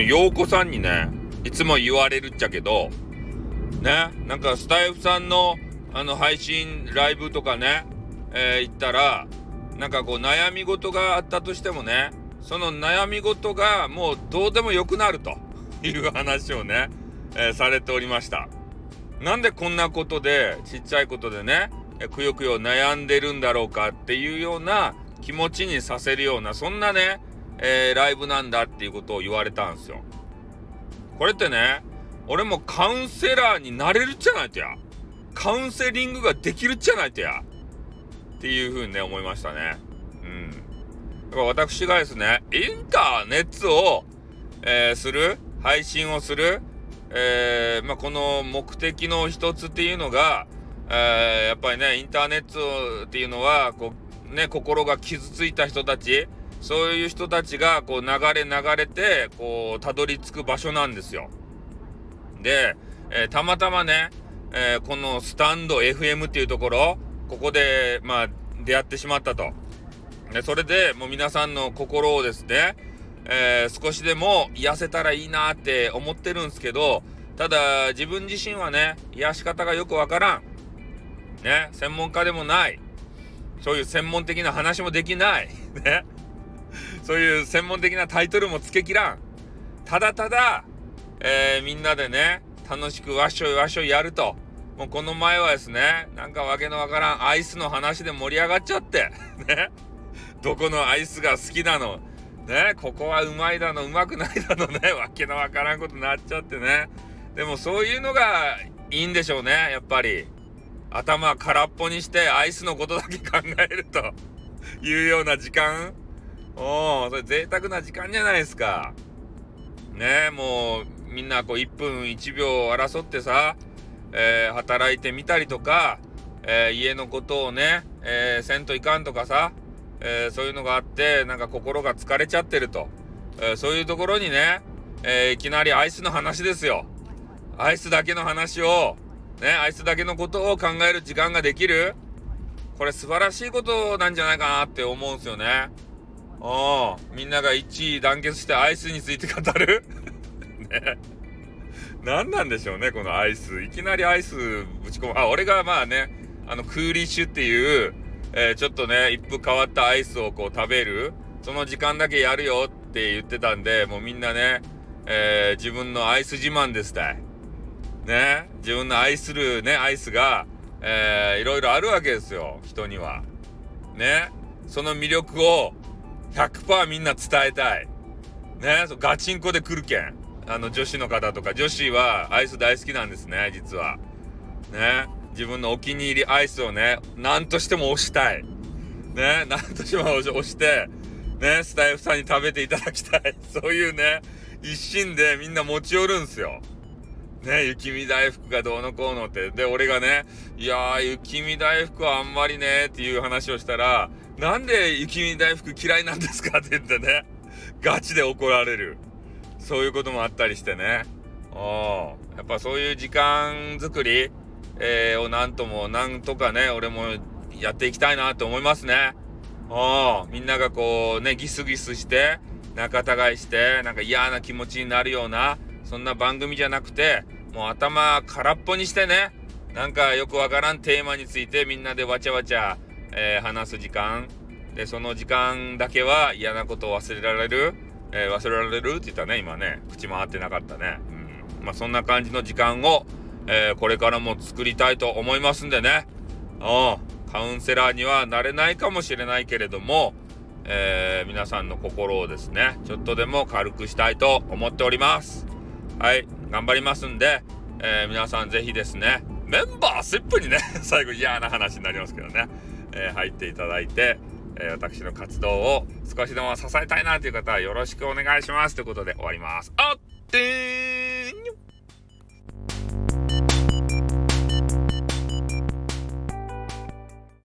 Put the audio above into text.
の陽子さんにねいつも言われるっちゃけどねなんかスタイフさんのあの配信ライブとかね、えー、行ったらなんかこう悩み事があったとしてもねその悩み事がもうどうでもよくなると いう話をね、えー、されておりました。なんでこんなことでちっちゃいことでねくよくよ悩んでるんだろうかっていうような気持ちにさせるようなそんなね、えー、ライブなんだっていうことを言われたんですよ。これってね俺もカウンセラーになれるっちゃないとやカウンセリングができるっちゃないとやっていうふうにね思いましたね。うん。だから私がですねインターネットを、えー、する配信をするえー、まあ、この目的の一つっていうのが、えー、やっぱりね、インターネットっていうのは、こう、ね、心が傷ついた人たち、そういう人たちが、こう、流れ流れて、こう、たどり着く場所なんですよ。で、えー、たまたまね、えこのスタンド FM っていうところ、ここで、まあ、出会ってしまったと。で、それでもう皆さんの心をですね、えー、少しでも癒せたらいいなって思ってるんですけど、ただ自分自身はね、癒し方がよくわからん。ね、専門家でもない。そういう専門的な話もできない。ね。そういう専門的なタイトルも付けきらん。ただただ、えー、みんなでね、楽しくわっしょいわっしょいやると。もうこの前はですね、なんかわけのわからんアイスの話で盛り上がっちゃって。ね。どこのアイスが好きなのね、ここはうまいだの、うまくないだのね、わけのわからんことになっちゃってね。でもそういうのがいいんでしょうね、やっぱり。頭空っぽにしてアイスのことだけ考えるというような時間おお、それ贅沢な時間じゃないですか。ねもうみんなこう1分1秒争ってさ、えー、働いてみたりとか、えー、家のことをね、えー、せんといかんとかさ、えー、そういうのがあってなんか心が疲れちゃってると、え、そういうところにね、え、いきなりアイスの話ですよ。アイスだけの話をねアイスだけのことを考える時間ができる。これ素晴らしいことなんじゃないかなって思うんすよね。おみんなが一致団結してアイスについて語る？ね。何なんでしょうねこのアイス。いきなりアイスぶち込む。あ俺がまあねあのクーリッシュっていうえー、ちょっとね、一風変わったアイスをこう食べる、その時間だけやるよって言ってたんで、もうみんなね、えー、自分のアイス自慢ですたい。ね、自分の愛するね、アイスが、えー、いろいろあるわけですよ、人には。ね、その魅力を100%みんな伝えたい。ね、そガチンコで来るけん。あの女子の方とか、女子はアイス大好きなんですね、実は。ね。自分のお気に入りアイスをね、何としても押したい。ね、何としても押して、ね、スタイフさんに食べていただきたい。そういうね、一心でみんな持ち寄るんすよ。ね、雪見大福がどうのこうのって。で、俺がね、いやー、雪見大福はあんまりね、っていう話をしたら、なんで雪見大福嫌いなんですかって言ってね、ガチで怒られる。そういうこともあったりしてね。あやっぱそういう時間作り、えー、をなんとも、なんとかね、俺もやっていきたいなと思いますね。あみんながこうね、ギスギスして、仲違いして、なんか嫌な気持ちになるような、そんな番組じゃなくて、もう頭空っぽにしてね、なんかよくわからんテーマについてみんなでわちゃわちゃ、えー、話す時間。で、その時間だけは嫌なことを忘れられる。えー、忘れられるって言ったね、今ね。口回ってなかったね。うん。まあ、そんな感じの時間を、えー、これからも作りたいと思いますんでね。うん。カウンセラーにはなれないかもしれないけれども、えー、皆さんの心をですね、ちょっとでも軽くしたいと思っております。はい。頑張りますんで、えー、皆さんぜひですね、メンバーシップにね、最後嫌な話になりますけどね、えー、入っていただいて、えー、私の活動を少しでも支えたいなという方はよろしくお願いしますということで終わります。あって